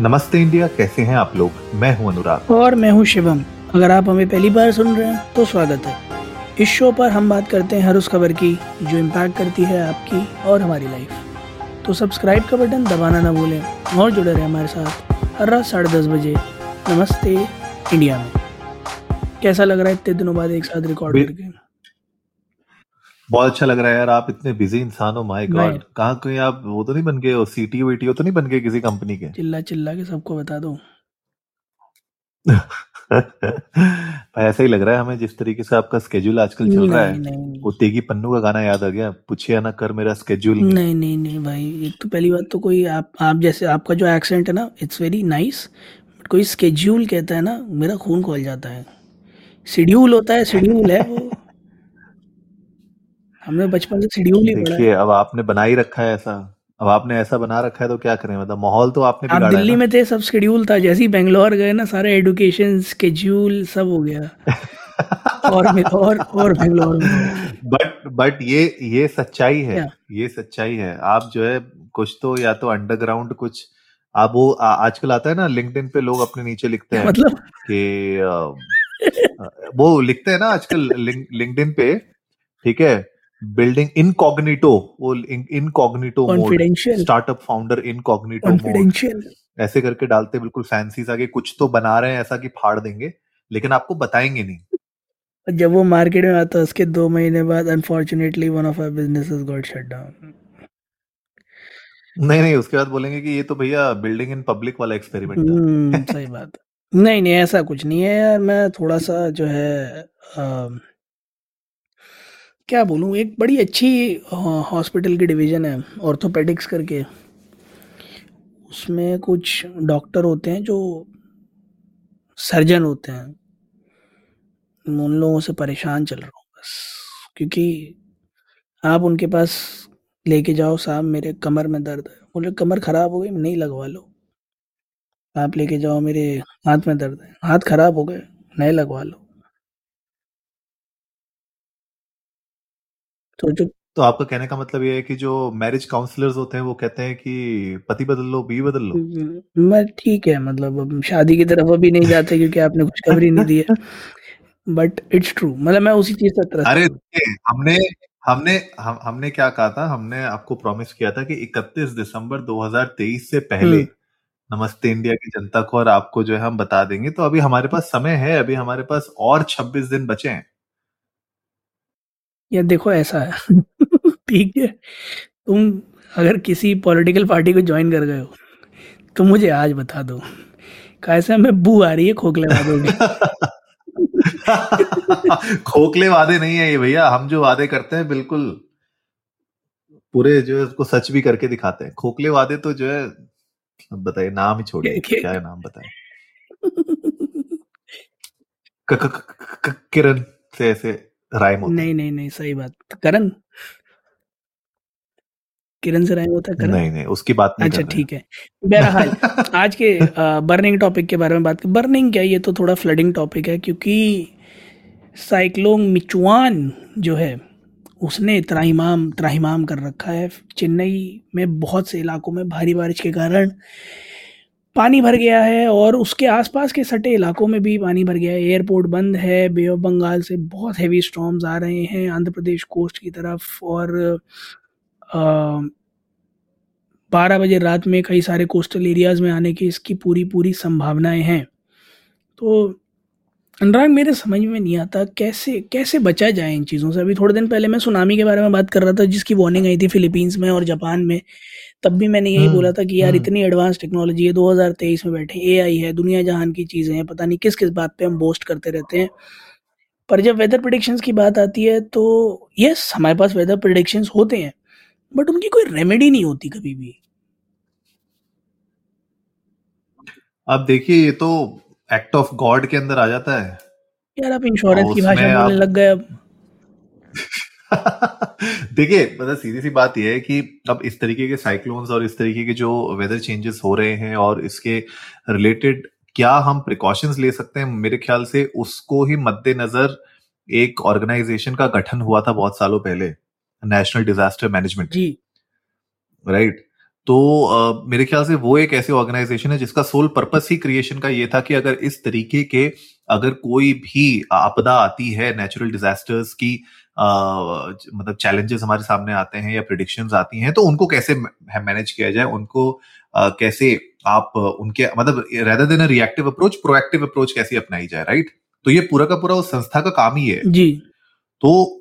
नमस्ते इंडिया कैसे हैं आप लोग? मैं हूँ अनुराग। और मैं हूँ शिवम। अगर आप हमें पहली बार सुन रहे हैं तो स्वागत है। इस शो पर हम बात करते हैं हर उस खबर की जो इम्पैक्ट करती है आपकी और हमारी लाइफ तो सब्सक्राइब का बटन दबाना ना भूलें और जुड़े रहे हमारे साथ हर रात साढ़े दस बजे। नमस्ते इंडिया में। कैसा लग रहा है इतने दिनों बाद एक साथ रिकॉर्ड करके? बहुत अच्छा लग रहा है यार आप इतने बिज़ी इंसान हो माय गॉड कहाँ कहीं आप वो तो नहीं बन गए हो सीटीओ वीटीओ तो नहीं बन गए किसी कंपनी के? चिल्ला चिल्ला के सबको बता दो। भाई ऐसा ही लग रहा है हमें जिस तरीके से आपका स्केड्यूल आजकल चल रहा है। वो तेगी पन्नू का गाना याद आ गया पूछिए ना कर मेरा स्केड्यूल नहीं नहीं नहीं भाई एक तो पहली बात तो कोई आप आप जैसे आपका जो एक्सेंट है ना इट्स वेरी नाइस बट कोई स्केड्यूल कहता है ना मेरा खून खोल जाता है। शेड्यूल होता है शेड्यूल है वो। हमने बचपन से शेड्यूल ही देखिए अब आपने बना ही रखा है ऐसा। अब आपने ऐसा बना रखा है तो क्या करें? मतलब माहौल तो आपने आप है दिल्ली में थे सब शेड्यूल था। जैसे ही बेंगलोर गए ना सारे एडुकेशन स्केड्यूल सब हो गया। और और और बेंगलोर बट बट ये ये सच्चाई है। क्या? ये सच्चाई है। आप जो है कुछ तो या तो अंडरग्राउंड कुछ आप वो आजकल आता है ना लिंक्डइन पे लोग अपने नीचे लिखते हैं मतलब? कि वो लिखते हैं ना आजकल लिंक्डइन पे ठीक है? बिल्डिंग इनकॉग्निटो वो incognito mode confidential startup founder incognito mode ऐसे करके डालते बिल्कुल फैंसी सा कि कुछ तो बना रहे हैं ऐसा कि फाड़ देंगे लेकिन आपको बताएँगे नहीं। जब वो मार्केट में आता उसके दो महीने बाद unfortunately one of our businesses got shut down नहीं नहीं उसके बाद बोलेंगे कि ये तो भैया बिल्डिंग इन पब्लिक वाला एक्सपेरिमेंट हम्म सही बात। नहीं नहीं ऐसा कुछ नहीं है यार मैं थोड़ा सा जो है अम, क्या बोलूँ, एक बड़ी अच्छी हॉस्पिटल की डिवीज़न है ऑर्थोपेडिक्स करके। उसमें कुछ डॉक्टर होते हैं जो सर्जन होते हैं। उन लोगों से परेशान चल रहा हूँ बस, क्योंकि आप उनके पास लेके जाओ, साहब, मेरे कमर में दर्द है। बोले, कमर खराब हो गई, नहीं लगवा लो। आप लेके जाओ, मेरे हाथ में दर्द है। हाथ खराब हो गए नए लगवा लो। तो जो तो आपका कहने का मतलब ये है कि जो मैरिज काउंसलर्स होते हैं वो कहते हैं कि पति बदल लो बीवी बदल लो। मैं ठीक है मतलब अब शादी की तरफ़ अभी नहीं जाते क्योंकि आपने खुशखबरी नहीं दी है बट इट्स ट्रू मतलब मैं उसी चीज़ से त्रस्त अरे हमने हमने हम, हमने क्या कहा था? हमने आपको प्रॉमिस किया था कि 31 दिसंबर 2023 से पहले हम्म। नमस्ते इंडिया की जनता को और आपको जो है हम बता देंगे। तो अभी हमारे पास समय है अभी हमारे पास और 26 दिन बचे हैं। ये देखो ऐसा है। ठीक है। तुम अगर किसी पॉलिटिकल पार्टी को ज्वाइन कर गए हो तो मुझे आज बता दो। कैसे में बू आ रही है खोखले वादों की खोखले वादे नहीं है ये भैया हम जो वादे करते हैं बिल्कुल पूरे जो है उसको सच भी करके दिखाते हैं। खोखले वादे तो जो है बताइए नाम ही छोड़िए क्या है नाम बताए? किरण से ऐसे राइम होता नहीं नहीं नहीं सही बात। करण? किरण से राइम होता है करण? नहीं नहीं उसकी बात नहीं अच्छा ठीक है। बहरहाल आज के बर्निंग टॉपिक के बारे में बात बर्निंग क्या ये तो थोड़ा फ्लडिंग टॉपिक है क्योंकि साइक्लोन मिचुआन जो है उसने त्राहिमाम त्राहिमाम कर रखा है। चेन्नई में बहुत से इलाकों में भारी बारिश के कारण पानी भर गया है और उसके आसपास के सटे इलाकों में भी पानी भर गया है। एयरपोर्ट बंद है, बे ऑफ़ बंगाल से बहुत हैवी स्टॉम्स आ रहे हैं, आंध्र प्रदेश कोस्ट की तरफ़ और बारह बजे रात में कई सारे कोस्टल एरियाज़ में आने की इसकी पूरी पूरी संभावनाएँ हैं। तो अनुराग मेरे समझ में नहीं आता कैसे कैसे बचा जाए इन चीज़ों से। अभी थोड़े दिन पहले मैं सुनामी के बारे में बात कर रहा था जिसकी वार्निंग आई थी फिलीपींस में और जापान में। तब भी मैंने यही हम्म, बोला था कि यार हम्म। इतनी एडवांस टेक्नोलॉजी है 2023 में बैठे एआई है दुनिया जहान की चीज़ें हैं पता नहीं किस किस बात पे हम बोस्ट करते रहते हैं। पर जब वेदर प्रिडिक्शंस की बात आती है तो यस हमारे पास वेदर प्रिडिक्शंस होते हैं बट उनकी कोई रेमेडी नहीं होती कभी भी। अब देखिए ये तो एक्ट ऑफ़ गॉड के अंदर आ जाता है? यार आप इंश्योरेंस की भाषा बोलने आप लग गए अब। देखिए मतलब सीधी सी बात यह है कि अब इस तरीके के साइक्लोन्स और इस तरीके के जो वेदर चेंजेस हो रहे हैं और इसके रिलेटेड क्या हम प्रिकॉशंस ले सकते हैं? मेरे ख्याल से उसको ही मद्देनजर एक ऑर्गेनाइजेशन का गठन हुआ था बहुत सालों पहले नेशनल डिजास्टर मैनेजमेंट जी। राइट तो uh, मेरे ख्याल से वो एक ऐसी ऑर्गेनाइजेशन है जिसका सोल पर्पस ही क्रिएशन का ये था कि अगर इस तरीके के अगर कोई भी आपदा आती है नेचुरल डिजास्टर्स की uh, मतलब चैलेंजेस हमारे सामने आते हैं या प्रिडिक्शंस आती हैं तो उनको कैसे मैनेज किया जाए? उनको uh, कैसे आप उनके मतलब rather than reactive approach proactive approach कैसे अपनाई जाए राइट तो ये पूरा का पूरा उस संस्था का काम ही है। जी। तो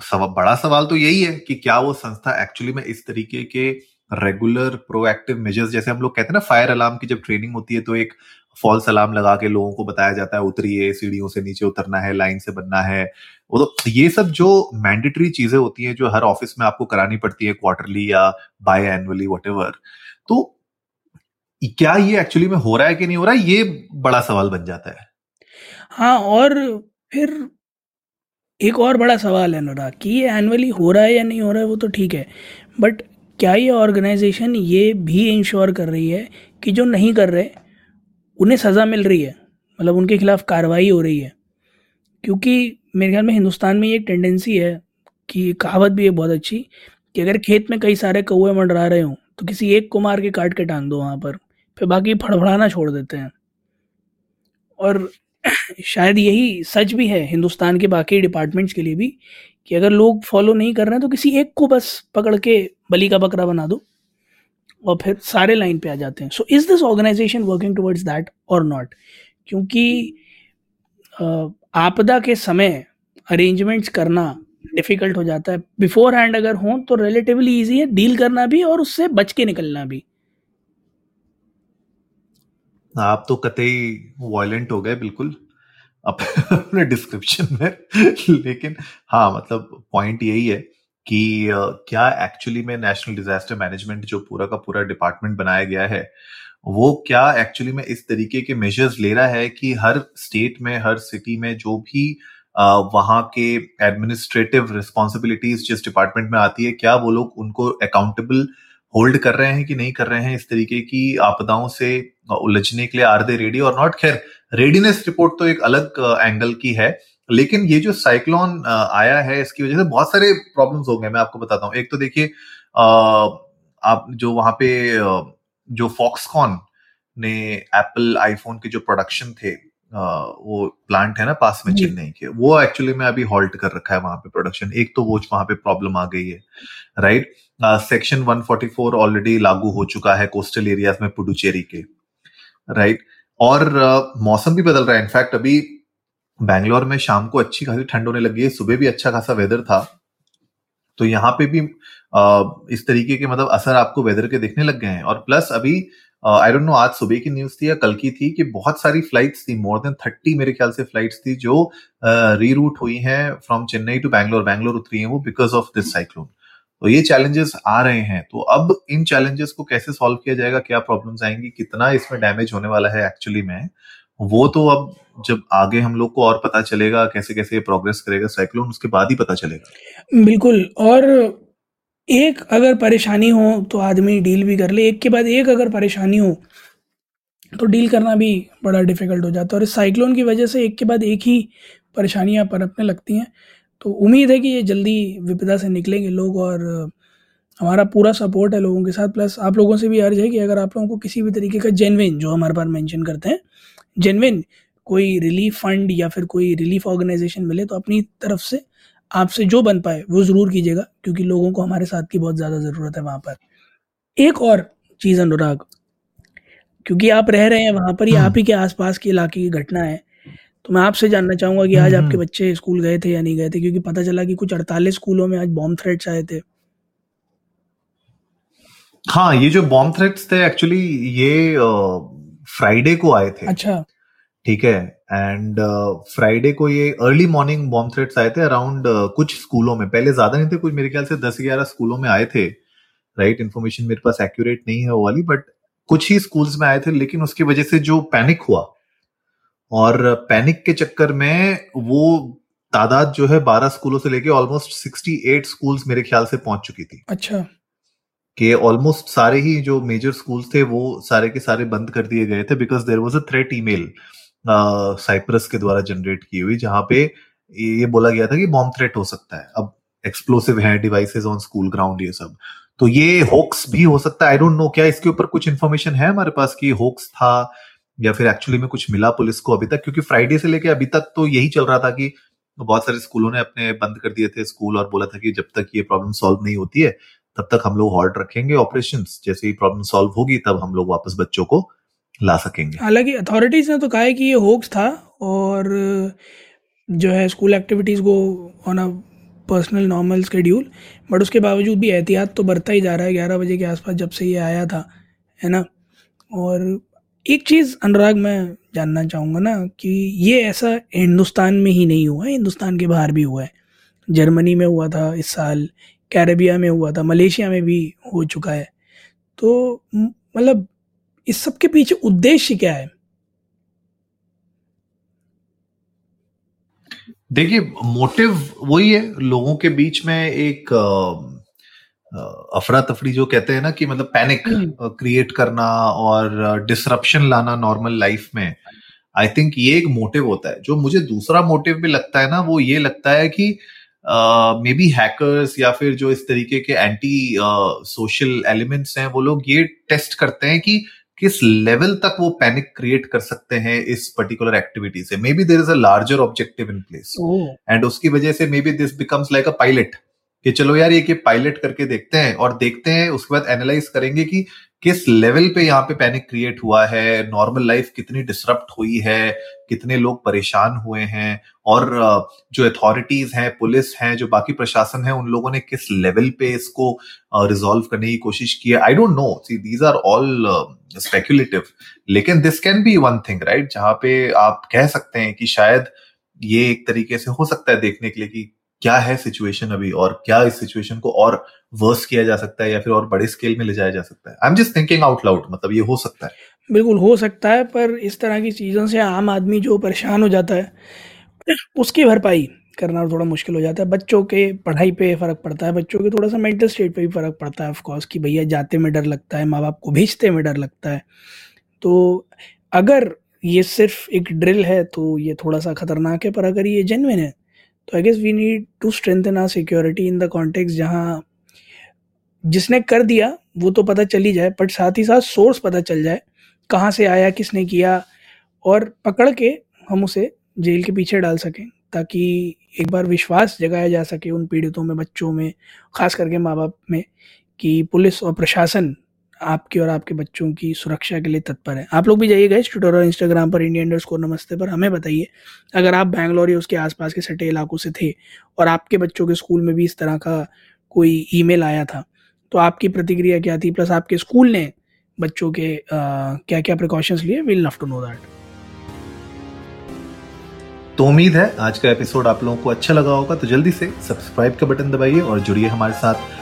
सव, बड़ा सवाल तो यही है कि क्या वो संस्था एक्चुअली में इस तरीके के रेगुलर प्रोएक्टिव मेजर्स जैसे हम लोग कहते हैं ना फायर अलार्म की जब ट्रेनिंग होती है तो एक फॉल्स अलार्म लगा के लोगों को बताया जाता है, उतरिए, सीढ़ियों से नीचे उतरना है लाइन से बनना है। वो तो ये सब जो मैंडेटरी चीज़ें होती हैं, जो हर ऑफ़िस में आपको करानी पड़ती है क्वार्टरली या बाय एनुअली वट तो क्या ये एक्चुअली में हो रहा है कि नहीं हो रहा है? ये बड़ा सवाल बन जाता है। हाँ और फिर एक और बड़ा सवाल है अनुराग, कि ये एनुअली हो रहा है या नहीं हो रहा है, वो तो ठीक है बट क्या ये ऑर्गेनाइजेशन ये भी इंश्योर कर रही है कि जो नहीं कर रहे, उन्हें सज़ा मिल रही है? मतलब उनके खिलाफ कार्रवाई हो रही है। क्योंकि मेरे ख्याल में हिंदुस्तान में ये एक टेंडेंसी है कि कहावत भी है बहुत अच्छी कि अगर खेत में कई सारे कौए मंडरा रहे हों तो किसी एक को मार के काट के टांग दो वहाँ पर, फिर बाकी फड़फड़ाना छोड़ देते हैं। और शायद यही सच भी है हिंदुस्तान के बाकी डिपार्टमेंट्स के लिए भी कि अगर लोग फॉलो नहीं कर रहे हैं तो किसी एक को बस पकड़ के बली का बकरा बना दो और फिर सारे लाइन पे आ जाते हैं। So is this organisation working towards that और नॉट क्योंकि आपदा के समय अरेंजमेंट्स करना डिफ़िकल्ट हो जाता है। बिफोर हैंड अगर हो तो रिलेटिवली ईजी है डील करना भी और उससे बच के निकलना भी। आप तो कतई वायलेंट हो गए, बिल्कुल। अपने डिस्क्रिप्शन में। लेकिन हाँ मतलब पॉइंट यही है कि क्या एक्चुअली में नेशनल डिजास्टर मैनेजमेंट जो पूरा का पूरा डिपार्टमेंट बनाया गया है, वो क्या एक्चुअली में इस तरीके के मेजर्स ले रहा है कि हर स्टेट में, हर सिटी में जो भी वहाँ के एडमिनिस्ट्रेटिव रिस्पॉन्सिबिलिटीज जिस डिपार्टमेंट में आती है, क्या वो लोग उनको अकाउंटेबल होल्ड कर रहे हैं कि नहीं कर रहे हैं इस तरीके की आपदाओं से उलझने के लिए आर दे रेडी? और नॉट खैर रेडीनेस रिपोर्ट तो एक अलग एंगल की है लेकिन ये जो साइक्लोन आया है इसकी वजह से बहुत सारे प्रॉब्लम्स हो गए मैं आपको बताता हूँ। एक तो देखिए आप जो वहाँ पे जो फॉक्सकॉन ने एप्पल आईफोन के जो प्रोडक्शन थे वो प्लांट है ना पास में चेन्नई के वो एक्चुअली में अभी हॉल्ट कर रखा है वहाँ पे प्रोडक्शन एक तो वो वहाँ पे प्रॉब्लम आ गई है राइट सेक्शन 144 ऑलरेडी लागू हो चुका है कोस्टल एरियाज़ में पुडुचेरी के राइट और मौसम भी बदल रहा है। इनफैक्ट अभी बैंगलोर में शाम को अच्छी खासी ठंड होने लगी है। सुबह भी अच्छा खासा वेदर था। तो यहाँ पे भी इस तरीके के मतलब असर आपको वेदर के देखने लग गए हैं। और प्लस अभी आई डोंट नो आज सुबह की न्यूज़ थी या कल की थी कि बहुत सारी फ्लाइट्स थी। मोर देन थर्टी मेरे ख्याल से फ्लाइट्स थी जो रीरूट uh, हुई हैं फ्रॉम चेन्नई टू बैंगलोर बैंगलोर उतरी हैं वो बिकॉज़ ऑफ़ दिस साइक्लोन तो ये चैलेंजेस आ रहे हैं। तो अब इन चैलेंजेस को कैसे सॉल्व किया जाएगा, क्या प्रॉब्लम्स आएँगी, कितना इसमें डैमेज होने वाला है एक्चुअली में, वो तो अब जब आगे हम लोग को और पता चलेगा कैसे कैसे प्रोग्रेस करेगा साइक्लोन उसके बाद ही पता चलेगा। बिल्कुल, और एक अगर परेशानी हो तो आदमी डील भी कर ले। एक के बाद एक अगर परेशानी हो तो डील करना भी बड़ा डिफ़िकल्ट हो जाता है। और इस साइक्लोन की वजह से एक के बाद एक ही परेशानियाँ पनपने लगती हैं। तो उम्मीद है कि ये जल्दी विपदा से निकलेंगे लोग और हमारा पूरा सपोर्ट है लोगों के साथ। प्लस आप लोगों से भी अर्ज़ है कि अगर आप लोगों को किसी भी तरीके का जेनविन जो हमारे पास मेंशन करते हैं जेनविन कोई रिलीफ फंड या फिर कोई रिलीफ ऑर्गेनाइजेशन मिले तो अपनी तरफ़ से आपसे जो बन पाए वो ज़रूर कीजिएगा क्योंकि लोगों को हमारे साथ की बहुत ज़्यादा ज़रूरत है वहाँ पर। एक और चीज़ अनुराग क्योंकि आप रह रहे हैं वहाँ पर ही। आप ही के आसपास के इलाके की घटना है। तो मैं आपसे जानना चाहूँगा कि आज आपके बच्चे स्कूल गए थे या नहीं गए थे? क्योंकि पता चला कि कुछ अड़तालीस स्कूलों में आज बॉम्ब थ्रेट्स आए थे। हाँ ये जो बॉम्ब थ्रेट्स थे एक्चुअली ये फ्राइडे को आए थे। अच्छा। ठीक है? एंड फ्राइडे को ये अर्ली मॉर्निंग बॉम्ब थ्रेट्स आए थे अराउंड कुछ स्कूलों में। पहले ज़्यादा नहीं थे कुछ मेरे ख्याल से दस ग्यारह स्कूलों में आए थे। राइट इन्फॉर्मेशन मेरे पास एक्यूरेट नहीं है वो वाली बट कुछ ही स्कूल्स में आए थे लेकिन उसकी वजह से जो पैनिक हुआ। और पैनिक के चक्कर में वो तादाद जो है बारह स्कूलों से लेके ऑलमोस्ट सिक्सटी एट स्कूल्स मेरे ख्याल से पहुँच चुकी थी। अच्छा। कि ऑलमोस्ट सारे ही जो मेजर स्कूल थे वो सारे के सारे बंद कर दिए गए थे because there was a threat email Cyprus के द्वारा जनरेट की हुई जहाँ पे ये बोला गया था कि बॉम्ब थ्रेट हो सकता है। अब एक्सप्लोसिव है डिवाइसेस ऑन स्कूल ग्राउंड ये सब। तो ये होक्स भी हो सकता है। आई डोंट नो क्या इसके ऊपर कुछ इन्फॉर्मेशन है हमारे पास कि होक्स था? या फिर एक्चुअली में कुछ मिला पुलिस को अभी तक? क्योंकि फ्राइडे से लेके अभी तक तो यही चल रहा था कि बहुत सारे स्कूलों ने अपने बंद कर दिए थे स्कूल और बोला था कि जब तक ये प्रॉब्लम सॉल्व नहीं होती है, तब तक हम लोग हॉल्ट रखेंगे ऑपरेशन जैसे ही प्रॉब्लम सॉल्व होगी, तब हम लोग वापस बच्चों को ला सकेंगे। हालाँकि अथॉरिटीज ने तो कहा है कि ये होक्स था और जो है स्कूल एक्टिविटीज़ को on a personal normal schedule but उसके बावजूद भी एहतियात तो बढ़ता ही जा रहा है ग्यारह बजे के आसपास जब से ये आया था, है ना? और एक चीज़ अनुराग, मैं जानना चाहूँगा ना कि ये ऐसा हिंदुस्तान में ही नहीं हुआ है, हिंदुस्तान के बाहर भी हुआ है। जर्मनी में हुआ था इस साल, कैरेबिया में हुआ था, मलेशिया में भी हो चुका है। तो मतलब इस सब के पीछे उद्देश्य क्या है? देखिए मोटिव वही है, लोगों के बीच में एक अफरा तफरी जो कहते हैं ना कि मतलब पैनिक क्रिएट हम्म। करना और डिसरप्शन लाना नॉर्मल लाइफ में आई थिंक ये एक मोटिव होता है। जो मुझे दूसरा मोटिव भी लगता है ना वो ये लगता है कि मे बी हैकर्स या फिर जो इस तरीके के एंटी सोशल एलिमेंट्स हैं वो लोग ये टेस्ट करते हैं कि किस लेवल तक वो पैनिक क्रिएट कर सकते हैं इस पर्टिकुलर एक्टिविटी से। Maybe there is a larger objective in place and उसकी वजह से maybe this becomes like a pilot कि चलो यार ये पायलट करके देखते हैं और देखते हैं, उसके बाद एनालाइज करेंगे कि किस लेवल पे यहाँ पे पैनिक क्रिएट हुआ है नॉर्मल लाइफ कितनी डिसरप्ट हुई है, कितने लोग परेशान हुए हैं, और जो अथॉरिटीज हैं, पुलिस हैं, जो बाकी प्रशासन है, उन लोगों ने किस लेवल पे इसको रिजॉल्व करने की कोशिश की है? I don't know see these are all speculative लेकिन this can be one thing right जहाँ पे आप कह सकते हैं कि शायद ये एक तरीके से हो सकता है देखने के लिए कि क्या है सिचुएशन अभी और क्या इस सिचुएशन को और वर्स किया जा सकता है या फिर और बड़े स्केल में ले जाया जा सकता है? I am just thinking out loud मतलब ये हो सकता है। बिल्कुल, हो सकता है, पर इस तरह की चीज़ों से आम आदमी जो परेशान हो जाता है, उसकी भरपाई करना थोड़ा मुश्किल हो जाता है। बच्चों के पढ़ाई पे फ़र्क पड़ता है, बच्चों के थोड़ा सा मेंटल स्टेट पे भी फ़र्क पड़ता है ऑफकोर्स कि भैया जाते में डर लगता है माँ बाप को भेजते में डर लगता है। तो अगर ये सिर्फ़ एक ड्रिल है तो ये थोड़ा सा ख़तरनाक है, पर अगर ये जेनविन है तो I guess we need to strengthen our security in the context जहाँ जिसने कर दिया, वो तो पता चल ही जाए बट साथ ही साथ सोर्स पता चल जाए, कहाँ से आया, किसने किया, और पकड़ के हम उसे जेल के पीछे डाल सकें, ताकि एक बार विश्वास जगाया जा सके उन पीड़ितों में, बच्चों में, ख़ास करके माँ बाप में, कि पुलिस और प्रशासन आपकी और आपके बच्चों की सुरक्षा के लिए तत्पर है। आप लोग भी जाइए गए ट्विटर और इंस्टाग्राम पर इंडिया इंडर स्कोर नमस्ते पर। हमें बताइए अगर आप बैंगलोर या उसके आसपास के सटे इलाकों से थे और आपके बच्चों के स्कूल में भी इस तरह का कोई ईमेल आया था तो आपकी प्रतिक्रिया क्या थी? प्लस आपके स्कूल ने बच्चों के आ, क्या क्या प्रिकॉशंस लिए? Will love to know that तो उम्मीद है आज का एपिसोड आप लोगों को अच्छा लगा होगा तो जल्दी से सब्सक्राइब का बटन दबाइए और जुड़िए हमारे साथ।